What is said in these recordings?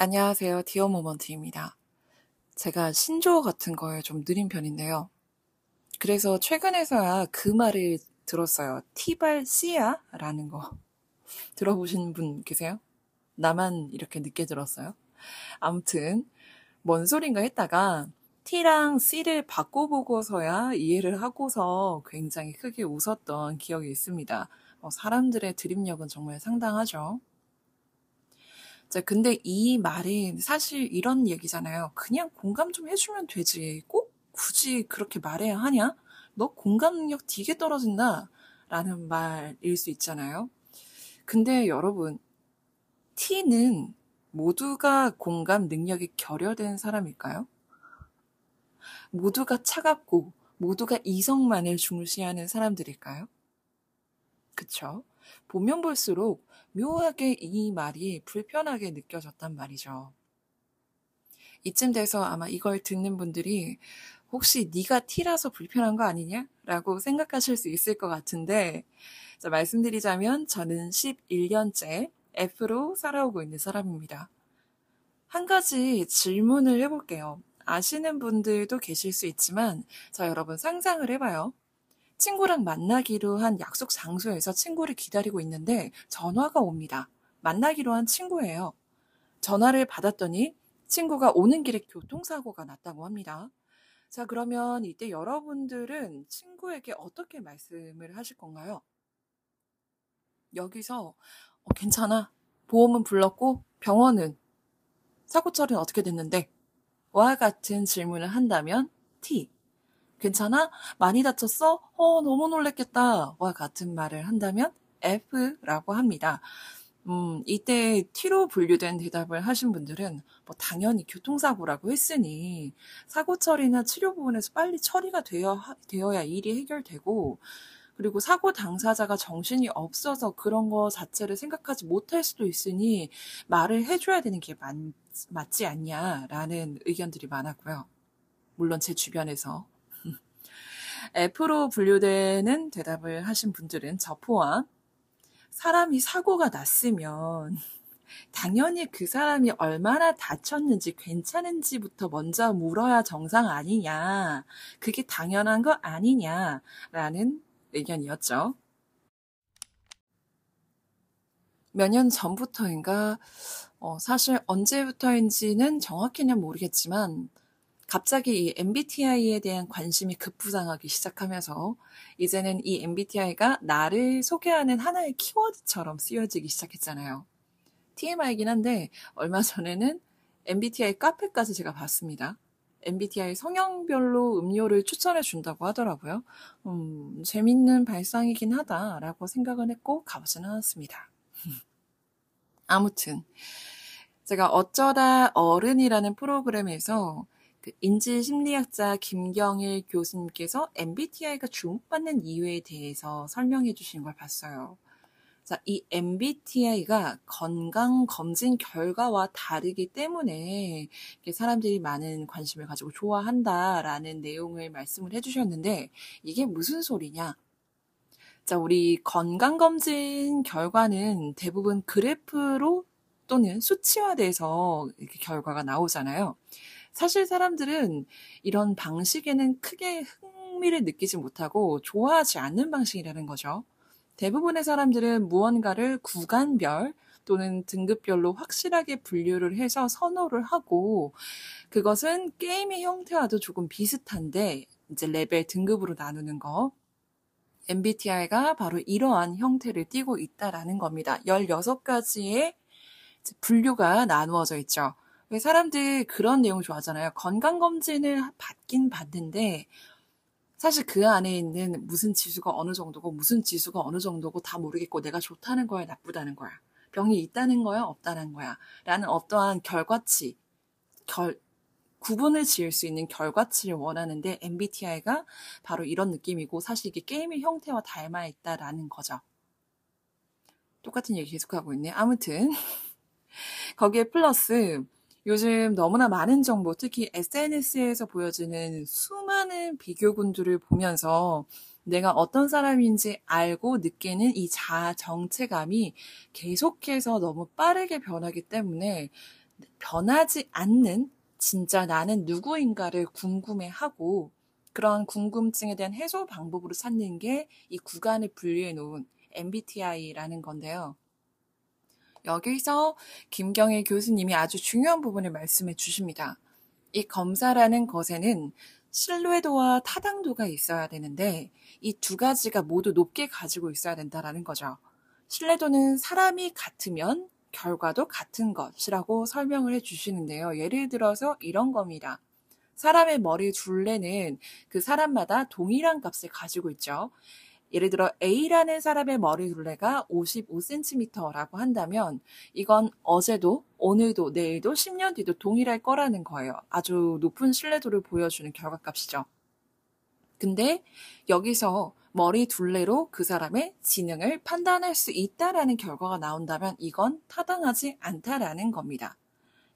안녕하세요. 디어 모먼트입니다. 제가 신조어 같은 거에 좀 느린 편인데요. 그래서 최근에서야 그 말을 들었어요. 티발 씨야? 라는 거. 들어보신 분 계세요? 나만 이렇게 늦게 들었어요? 아무튼, 뭔 소린가 했다가 T랑 C를 바꿔보고서야 이해를 하고서 굉장히 크게 웃었던 기억이 있습니다. 어, 사람들의 드립력은 정말 상당하죠. 자, 근데 이 말이 사실 이런 얘기잖아요. 그냥 공감 좀 해주면 되지. 꼭 굳이 그렇게 말해야 하냐? 너 공감 능력 되게 떨어진다. 라는 말일 수 있잖아요. 근데 여러분, T는 모두가 공감 능력이 결여된 사람일까요? 모두가 차갑고 모두가 이성만을 중시하는 사람들일까요? 그쵸? 보면 볼수록 묘하게 이 말이 불편하게 느껴졌단 말이죠. 이쯤 돼서 아마 이걸 듣는 분들이 혹시 네가 T라서 불편한 거 아니냐? 라고 생각하실 수 있을 것 같은데 자, 말씀드리자면 저는 11년째 F로 살아오고 있는 사람입니다. 한 가지 질문을 해볼게요. 아시는 분들도 계실 수 있지만 자 여러분 상상을 해봐요. 친구랑 만나기로 한 약속 장소에서 친구를 기다리고 있는데 전화가 옵니다. 만나기로 한 친구예요. 전화를 받았더니 친구가 오는 길에 교통사고가 났다고 합니다. 자, 그러면 이때 여러분들은 친구에게 어떻게 말씀을 하실 건가요? 여기서 어, 괜찮아. 보험은 불렀고 병원은 사고 처리는 어떻게 됐는데? 와 같은 질문을 한다면 T. 괜찮아? 많이 다쳤어? 어, 너무 놀랬겠다. 와 같은 말을 한다면 F라고 합니다. 음, 이때 T로 분류된 대답을 하신 분들은 뭐 당연히 교통사고라고 했으니 사고 처리나 치료 부분에서 빨리 처리가 되어, 되어야 일이 해결되고 그리고 사고 당사자가 정신이 없어서 그런 거 자체를 생각하지 못할 수도 있으니 말을 해줘야 되는 게 맞, 맞지 않냐라는 의견들이 많았고요. 물론 제 주변에서 F로 분류되는 대답을 하신 분들은 저 포함 사람이 사고가 났으면 당연히 그 사람이 얼마나 다쳤는지 괜찮은지부터 먼저 물어야 정상 아니냐. 그게 당연한 거 아니냐라는 의견이었죠. 몇 년 전부터인가, 어, 사실 언제부터인지는 정확히는 모르겠지만, 갑자기 이 MBTI에 대한 관심이 급부상하기 시작하면서 이제는 이 MBTI가 나를 소개하는 하나의 키워드처럼 쓰여지기 시작했잖아요. TMI이긴 한데 얼마 전에는 MBTI 카페까지 제가 봤습니다. MBTI 성형별로 음료를 추천해 준다고 하더라고요. 음, 재밌는 발상이긴 하다라고 생각은 했고 가보지는 않았습니다. 아무튼 제가 어쩌다 어른이라는 프로그램에서 그 인지 심리학자 김경일 교수님께서 MBTI가 주목받는 이유에 대해서 설명해 주신 걸 봤어요. 자, 이 MBTI가 건강 검진 결과와 다르기 때문에 사람들이 많은 관심을 가지고 좋아한다라는 내용을 말씀을 해주셨는데 이게 무슨 소리냐? 자, 우리 건강 검진 결과는 대부분 그래프로 또는 수치화돼서 결과가 나오잖아요. 사실 사람들은 이런 방식에는 크게 흥미를 느끼지 못하고 좋아하지 않는 방식이라는 거죠. 대부분의 사람들은 무언가를 구간별 또는 등급별로 확실하게 분류를 해서 선호를 하고 그것은 게임의 형태와도 조금 비슷한데 이제 레벨 등급으로 나누는 거. MBTI가 바로 이러한 형태를 띠고 있다라는 겁니다. 16가지의 분류가 나누어져 있죠. 왜 사람들 그런 내용 좋아하잖아요. 건강검진을 받긴 받는데, 사실 그 안에 있는 무슨 지수가 어느 정도고, 무슨 지수가 어느 정도고 다 모르겠고, 내가 좋다는 거야, 나쁘다는 거야. 병이 있다는 거야, 없다는 거야. 라는 어떠한 결과치, 결, 구분을 지을 수 있는 결과치를 원하는데 MBTI가 바로 이런 느낌이고 사실 이게 게임의 형태와 닮아 있다라는 거죠. 똑같은 얘기 계속하고 있네. 아무튼 거기에 플러스 요즘 너무나 많은 정보, 특히 SNS에서 보여지는 수많은 비교군들을 보면서 내가 어떤 사람인지 알고 느끼는 이 자아 정체감이 계속해서 너무 빠르게 변하기 때문에 변하지 않는 진짜 나는 누구인가를 궁금해하고 그런 궁금증에 대한 해소 방법으로 찾는 게 이 구간을 분류해 놓은 MBTI라는 건데요. 여기서 김경일 교수님이 아주 중요한 부분을 말씀해 주십니다. 이 검사라는 것에는 신뢰도와 타당도가 있어야 되는데 이 두 가지가 모두 높게 가지고 있어야 된다라는 거죠. 신뢰도는 사람이 같으면 결과도 같은 것이라고 설명을 해 주시는데요. 예를 들어서 이런 겁니다. 사람의 머리 둘레는 그 사람마다 동일한 값을 가지고 있죠. 예를 들어 A라는 사람의 머리 둘레가 55cm라고 한다면 이건 어제도 오늘도 내일도 10년 뒤도 동일할 거라는 거예요. 아주 높은 신뢰도를 보여주는 결과값이죠. 근데 여기서 머리 둘레로 그 사람의 지능을 판단할 수 있다라는 결과가 나온다면 이건 타당하지 않다라는 겁니다.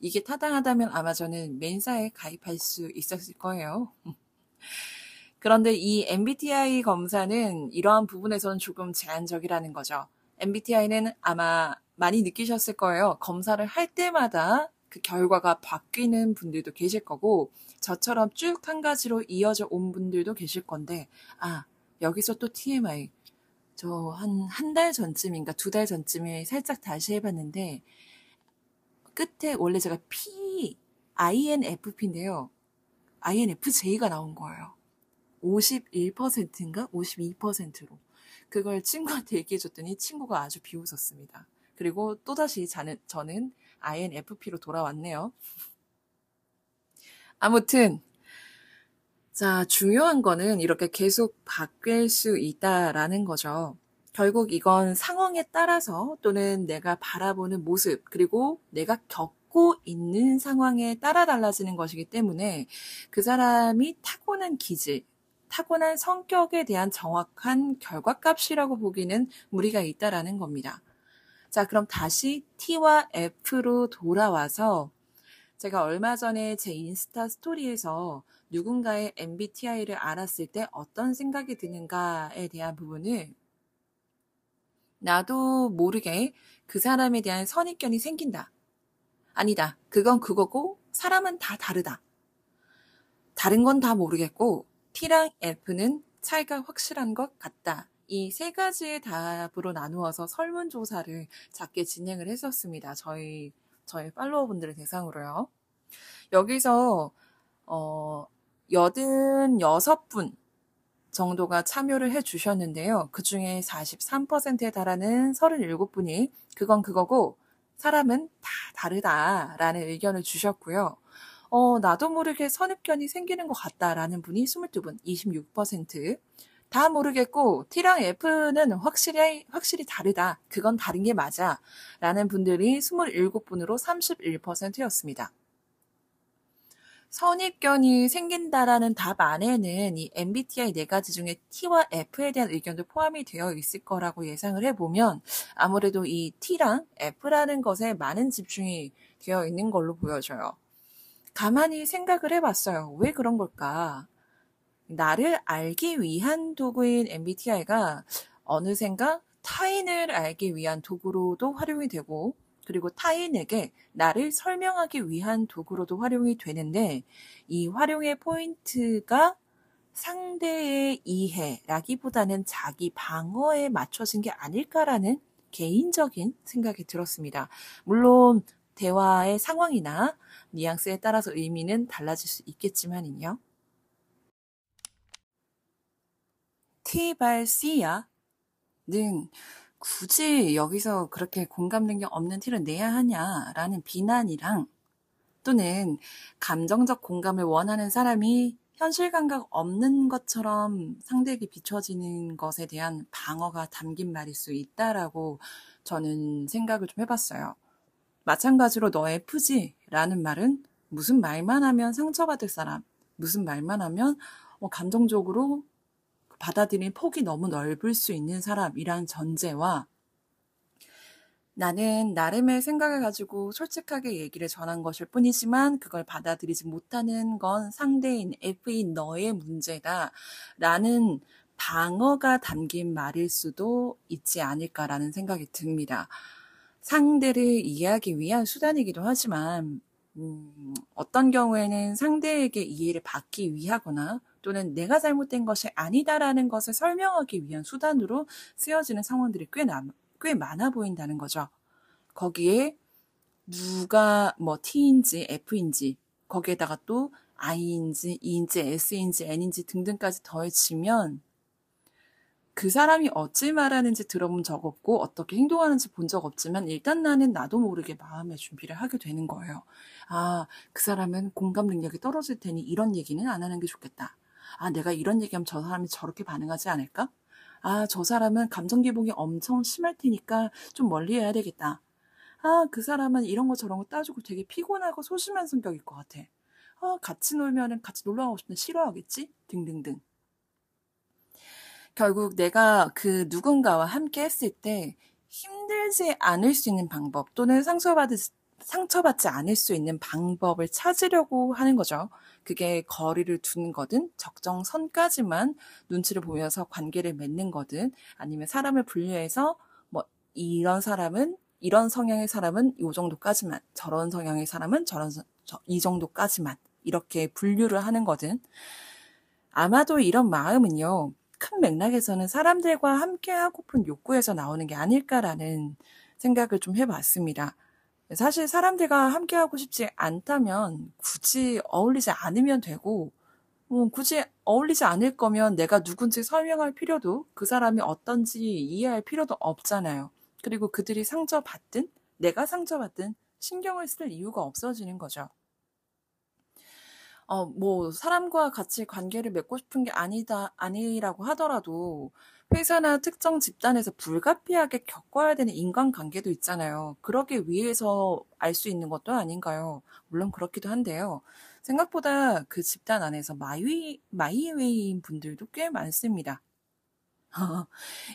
이게 타당하다면 아마 저는 맨사에 가입할 수 있었을 거예요. 그런데 이 MBTI 검사는 이러한 부분에서는 조금 제한적이라는 거죠. MBTI는 아마 많이 느끼셨을 거예요. 검사를 할 때마다 그 결과가 바뀌는 분들도 계실 거고, 저처럼 쭉 한 가지로 이어져 온 분들도 계실 건데, 아, 여기서 또 TMI. 저 한, 한 달 전쯤인가 두 달 전쯤에 살짝 다시 해봤는데, 끝에 원래 제가 P, INFP인데요. INFJ가 나온 거예요. 51%인가 52%로. 그걸 친구한테 얘기해 줬더니 친구가 아주 비웃었습니다. 그리고 또다시 저는, 저는 INFP로 돌아왔네요. 아무튼, 자, 중요한 거는 이렇게 계속 바뀔 수 있다라는 거죠. 결국 이건 상황에 따라서 또는 내가 바라보는 모습, 그리고 내가 겪고 있는 상황에 따라 달라지는 것이기 때문에 그 사람이 타고난 기질, 타고난 성격에 대한 정확한 결과값이라고 보기는 무리가 있다라는 겁니다. 자, 그럼 다시 T와 F로 돌아와서 제가 얼마 전에 제 인스타 스토리에서 누군가의 MBTI를 알았을 때 어떤 생각이 드는가에 대한 부분을 나도 모르게 그 사람에 대한 선입견이 생긴다. 아니다. 그건 그거고 사람은 다 다르다. 다른 건 다 모르겠고 T랑 F는 차이가 확실한 것 같다. 이 세 가지의 답으로 나누어서 설문조사를 작게 진행을 했었습니다. 저희, 저희 팔로워분들을 대상으로요. 여기서, 어, 86분 정도가 참여를 해 주셨는데요. 그 중에 43%에 달하는 37분이 그건 그거고 사람은 다 다르다라는 의견을 주셨고요. 어, 나도 모르게 선입견이 생기는 것 같다라는 분이 22분, 26%. 다 모르겠고 T랑 F는 확실히 확실히 다르다. 그건 다른 게 맞아. 라는 분들이 27분으로 31%였습니다. 선입견이 생긴다라는 답 안에는 이 MBTI 네 가지 중에 T와 F에 대한 의견도 포함이 되어 있을 거라고 예상을 해보면 아무래도 이 T랑 F라는 것에 많은 집중이 되어 있는 걸로 보여져요. 가만히 생각을 해봤어요. 왜 그런 걸까? 나를 알기 위한 도구인 MBTI가 어느샌가 타인을 알기 위한 도구로도 활용이 되고 그리고 타인에게 나를 설명하기 위한 도구로도 활용이 되는데 이 활용의 포인트가 상대의 이해라기보다는 자기 방어에 맞춰진 게 아닐까라는 개인적인 생각이 들었습니다. 물론 대화의 상황이나 뉘앙스에 따라서 의미는 달라질 수 있겠지만요. 티발시야 는 굳이 여기서 그렇게 공감 능력 없는 티를 내야 하냐라는 비난이랑 또는 감정적 공감을 원하는 사람이 현실 감각 없는 것처럼 상대에게 비춰지는 것에 대한 방어가 담긴 말일 수 있다라고 저는 생각을 좀 해봤어요. 마찬가지로 너 F지? 라는 말은 무슨 말만 하면 상처받을 사람, 무슨 말만 하면 어, 감정적으로 받아들이는 폭이 너무 넓을 수 있는 사람이란 전제와 나는 나름의 생각을 가지고 솔직하게 얘기를 전한 것일 뿐이지만 그걸 받아들이지 못하는 건 상대인 F인 너의 문제다. 라는 방어가 담긴 말일 수도 있지 않을까라는 생각이 듭니다. 상대를 이해하기 위한 수단이기도 하지만 음, 어떤 경우에는 상대에게 이해를 받기 위하거나 또는 내가 잘못된 것이 아니다라는 것을 설명하기 위한 수단으로 쓰여지는 상황들이 꽤, 나, 꽤 많아 보인다는 거죠. 거기에 누가 뭐 T인지 F인지 거기에다가 또 I인지 E인지 S인지 N인지 등등까지 더해지면 그 사람이 어찌 말하는지 들어본 적 없고 어떻게 행동하는지 본 적 없지만 일단 나는 나도 모르게 마음의 준비를 하게 되는 거예요. 아, 그 사람은 공감 능력이 떨어질 테니 이런 얘기는 안 하는 게 좋겠다. 아, 내가 이런 얘기하면 저 사람이 저렇게 반응하지 않을까? 아, 저 사람은 감정 기복이 엄청 심할 테니까 좀 멀리 해야 되겠다. 아, 그 사람은 이런 거 저런 거 따지고 되게 피곤하고 소심한 성격일 것 같아. 아, 같이 놀면은 같이 놀러 가고 싶은데 싫어하겠지? 등등등. 결국 내가 그 누군가와 함께 했을 때 힘들지 않을 수 있는 방법 또는 상처받을, 상처받지 않을 수 있는 방법을 찾으려고 하는 거죠. 그게 거리를 두는 거든 적정선까지만 눈치를 보면서 관계를 맺는 거든 아니면 사람을 분류해서 뭐 이런 사람은 이런 성향의 사람은 이 정도까지만 저런 성향의 사람은 저런 저, 이 정도까지만 이렇게 분류를 하는 거든 아마도 이런 마음은요 큰 맥락에서는 사람들과 함께 하고픈 욕구에서 나오는 게 아닐까라는 생각을 좀 해봤습니다. 사실 사람들과 함께 하고 싶지 않다면 굳이 어울리지 않으면 되고, 뭐 굳이 어울리지 않을 거면 내가 누군지 설명할 필요도 그 사람이 어떤지 이해할 필요도 없잖아요. 그리고 그들이 상처받든 내가 상처받든 신경을 쓸 이유가 없어지는 거죠. 어, 뭐, 사람과 같이 관계를 맺고 싶은 게 아니다, 아니라고 하더라도, 회사나 특정 집단에서 불가피하게 겪어야 되는 인간관계도 있잖아요. 그러기 위해서 알 수 있는 것도 아닌가요? 물론 그렇기도 한데요. 생각보다 그 집단 안에서 my, my way인 분들도 꽤 많습니다.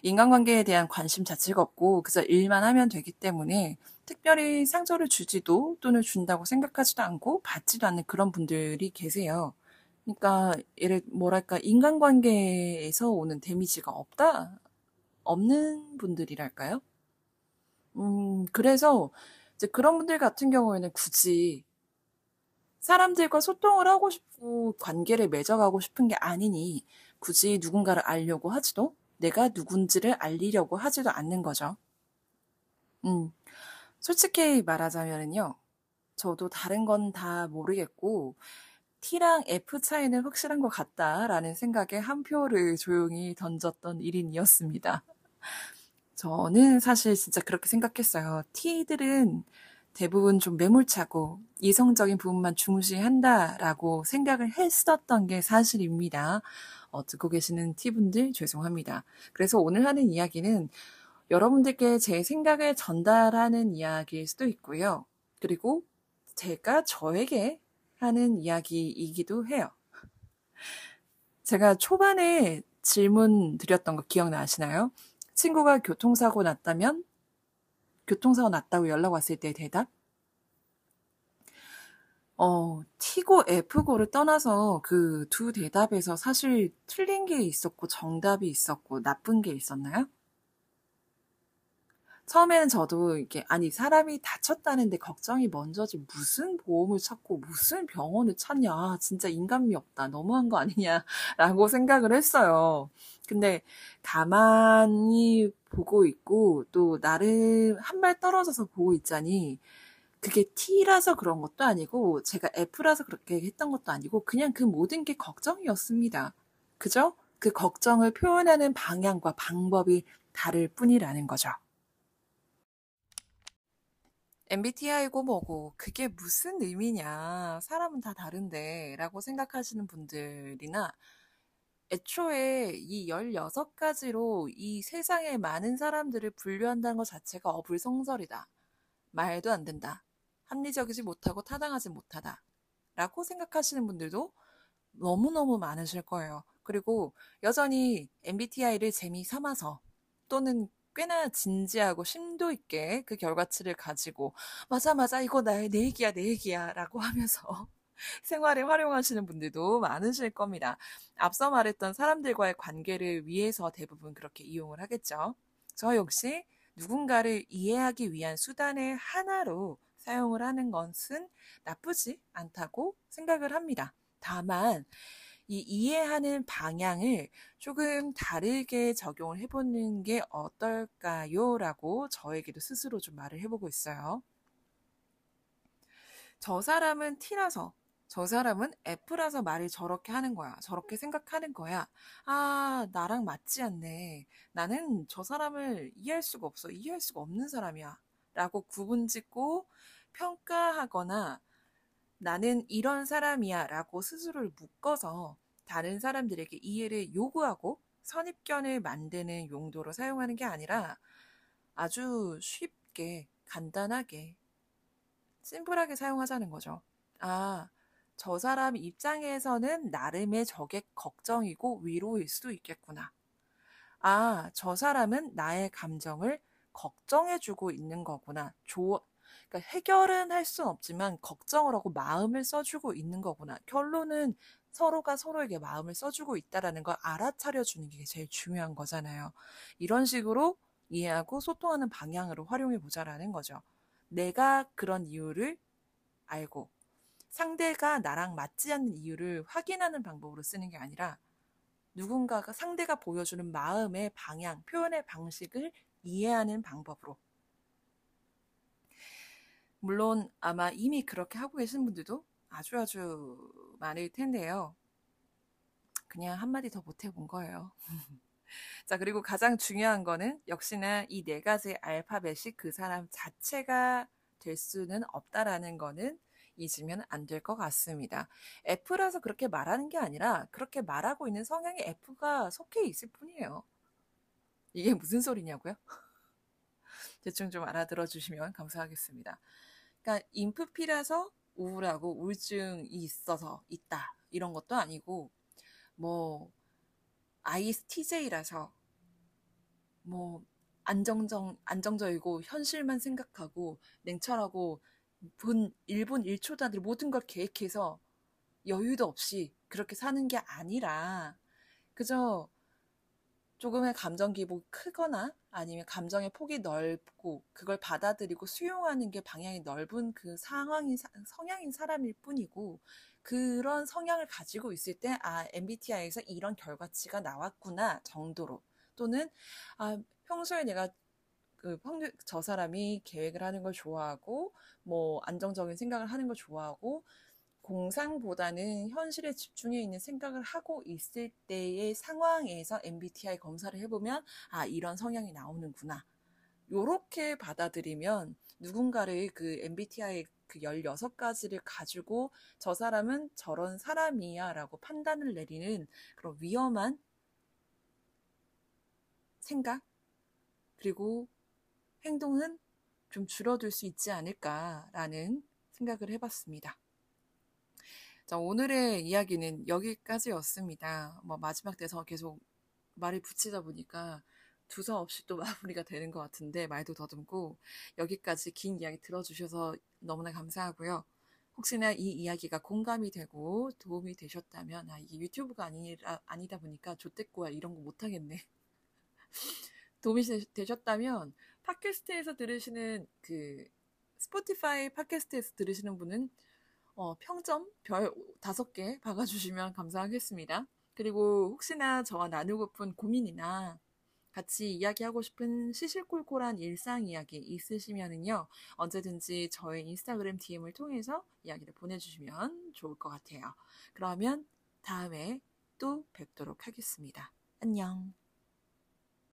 인간관계에 대한 관심 자체가 없고 그저 일만 하면 되기 때문에 특별히 상처를 주지도 또는 준다고 생각하지도 않고 받지도 않는 그런 분들이 계세요. 그러니까 예를 뭐랄까 인간관계에서 오는 데미지가 없다 없는 분들이랄까요? 음 그래서 이제 그런 분들 같은 경우에는 굳이 사람들과 소통을 하고 싶고 관계를 맺어가고 싶은 게 아니니 굳이 누군가를 알려고 하지도 내가 누군지를 알리려고 하지도 않는 거죠. 음, 솔직히 말하자면요. 저도 다른 건 다 모르겠고, T랑 F 차이는 확실한 것 같다라는 생각에 한 표를 조용히 던졌던 1인이었습니다. 저는 사실 진짜 그렇게 생각했어요. T들은 대부분 좀 매몰차고 이성적인 부분만 중시한다라고 생각을 했었던 게 사실입니다. 어, 듣고 계시는 T분들 죄송합니다. 그래서 오늘 하는 이야기는 여러분들께 제 생각을 전달하는 이야기일 수도 있고요. 그리고 제가 저에게 하는 이야기이기도 해요. 제가 초반에 질문 드렸던 거 기억나시나요? 친구가 교통사고 났다면 교통사고 났다고 연락 왔을 때 대답? 어, T고 F고를 떠나서 그 두 대답에서 사실 틀린 게 있었고 정답이 있었고 나쁜 게 있었나요? 처음에는 저도 이렇게 아니 사람이 다쳤다는데 걱정이 먼저지 무슨 보험을 찾고 무슨 병원을 찾냐 진짜 인간미 없다 너무한 거 아니냐라고 생각을 했어요. 근데 가만히 보고 있고 또 나름 한 발 떨어져서 보고 있자니 그게 T라서 그런 것도 아니고 제가 F라서 그렇게 했던 것도 아니고 그냥 그 모든 게 걱정이었습니다. 그죠? 그 걱정을 표현하는 방향과 방법이 다를 뿐이라는 거죠. MBTI고 뭐고 그게 무슨 의미냐 사람은 다 다른데 라고 생각하시는 분들이나 애초에 이 16가지로 이 세상의 많은 사람들을 분류한다는 것 자체가 어불성설이다. 말도 안 된다. 합리적이지 못하고 타당하지 못하다. 라고 생각하시는 분들도 너무너무 많으실 거예요. 그리고 여전히 MBTI를 재미 삼아서 또는 꽤나 진지하고 심도 있게 그 결과치를 가지고 맞아 맞아 이거 나의 내 얘기야 내 얘기야 라고 하면서 생활에 활용하시는 분들도 많으실 겁니다. 앞서 말했던 사람들과의 관계를 위해서 대부분 그렇게 이용을 하겠죠. 저 역시 누군가를 이해하기 위한 수단의 하나로 사용을 하는 것은 나쁘지 않다고 생각을 합니다. 다만, 이 이해하는 방향을 조금 다르게 적용을 해보는 게 어떨까요? 라고 저에게도 스스로 좀 말을 해보고 있어요. 저 사람은 T라서 저 사람은 F라서 말을 저렇게 하는 거야. 저렇게 생각하는 거야. 아, 나랑 맞지 않네. 나는 저 사람을 이해할 수가 없어. 이해할 수가 없는 사람이야. 라고 구분 짓고 평가하거나 나는 이런 사람이야. 라고 스스로를 묶어서 다른 사람들에게 이해를 요구하고 선입견을 만드는 용도로 사용하는 게 아니라 아주 쉽게, 간단하게, 심플하게 사용하자는 거죠. 아, 저 사람 입장에서는 나름의 저게 걱정이고 위로일 수도 있겠구나. 아, 저 사람은 나의 감정을 걱정해주고 있는 거구나. 조, 그러니까 해결은 할 수는 없지만 걱정을 하고 마음을 써주고 있는 거구나. 결론은 서로가 서로에게 마음을 써주고 있다라는 걸 알아차려 주는 게 제일 중요한 거잖아요. 이런 식으로 이해하고 소통하는 방향으로 활용해 보자라는 거죠. 내가 그런 이유를 알고 상대가 나랑 맞지 않는 이유를 확인하는 방법으로 쓰는 게 아니라 누군가가 상대가 보여주는 마음의 방향, 표현의 방식을 이해하는 방법으로. 물론 아마 이미 그렇게 하고 계신 분들도 아주 아주 많을 텐데요. 그냥 한마디 더 못해본 거예요. 자, 그리고 가장 중요한 거는 역시나 이 네 가지 알파벳이 그 사람 자체가 될 수는 없다라는 거는 잊으면 안 될 것 같습니다. F라서 그렇게 말하는 게 아니라 그렇게 말하고 있는 성향이 F가 속해 있을 뿐이에요. 이게 무슨 소리냐고요? 대충 좀 알아들어 주시면 감사하겠습니다. 그러니까 인프피라서 우울하고 우울증이 있어서 있다. 이런 것도 아니고 뭐 ISTJ라서 뭐 안정적 안정적이고 현실만 생각하고 냉철하고 분 1분 1초 단위로 모든 걸 계획해서 여유도 없이 그렇게 사는 게 아니라 그저 조금의 감정 기복이 크거나 아니면 감정의 폭이 넓고 그걸 받아들이고 수용하는 게 방향이 넓은 그 상황인 성향인 사람일 뿐이고 그런 성향을 가지고 있을 때 아 MBTI에서 이런 결과치가 나왔구나 정도로. 또는 아 평소에 내가 그 평균 저 사람이 계획을 하는 걸 좋아하고 뭐 안정적인 생각을 하는 걸 좋아하고 공상보다는 현실에 집중해 있는 생각을 하고 있을 때의 상황에서 MBTI 검사를 해보면 아 이런 성향이 나오는구나. 요렇게 받아들이면 누군가를 그 MBTI 그 16가지를 가지고 저 사람은 저런 사람이야 라고 판단을 내리는 그런 위험한 생각 그리고 행동은 좀 줄어들 수 있지 않을까라는 생각을 해봤습니다. 자, 오늘의 이야기는 여기까지였습니다. 뭐 마지막 대서 계속 말을 붙이다 보니까 두서없이 또 마무리가 되는 것 같은데 말도 더듬고 여기까지 긴 이야기 들어주셔서 너무나 감사하고요. 혹시나 이 이야기가 공감이 되고 도움이 되셨다면 아 이게 유튜브가 아니라 아니다 보니까 조대꼬야 이런 거 못하겠네. 도움이 되셨다면 팟캐스트에서 들으시는 그 스포티파이 팟캐스트에서 들으시는 분은 어, 평점 별 다섯 개 박아주시면 감사하겠습니다. 그리고 혹시나 저와 나누고픈 고민이나 같이 이야기하고 싶은 시실콜콜한 일상 이야기 있으시면은요, 언제든지 저의 인스타그램 DM을 통해서 이야기를 보내주시면 좋을 것 같아요. 그러면 다음에 또 뵙도록 하겠습니다. 안녕.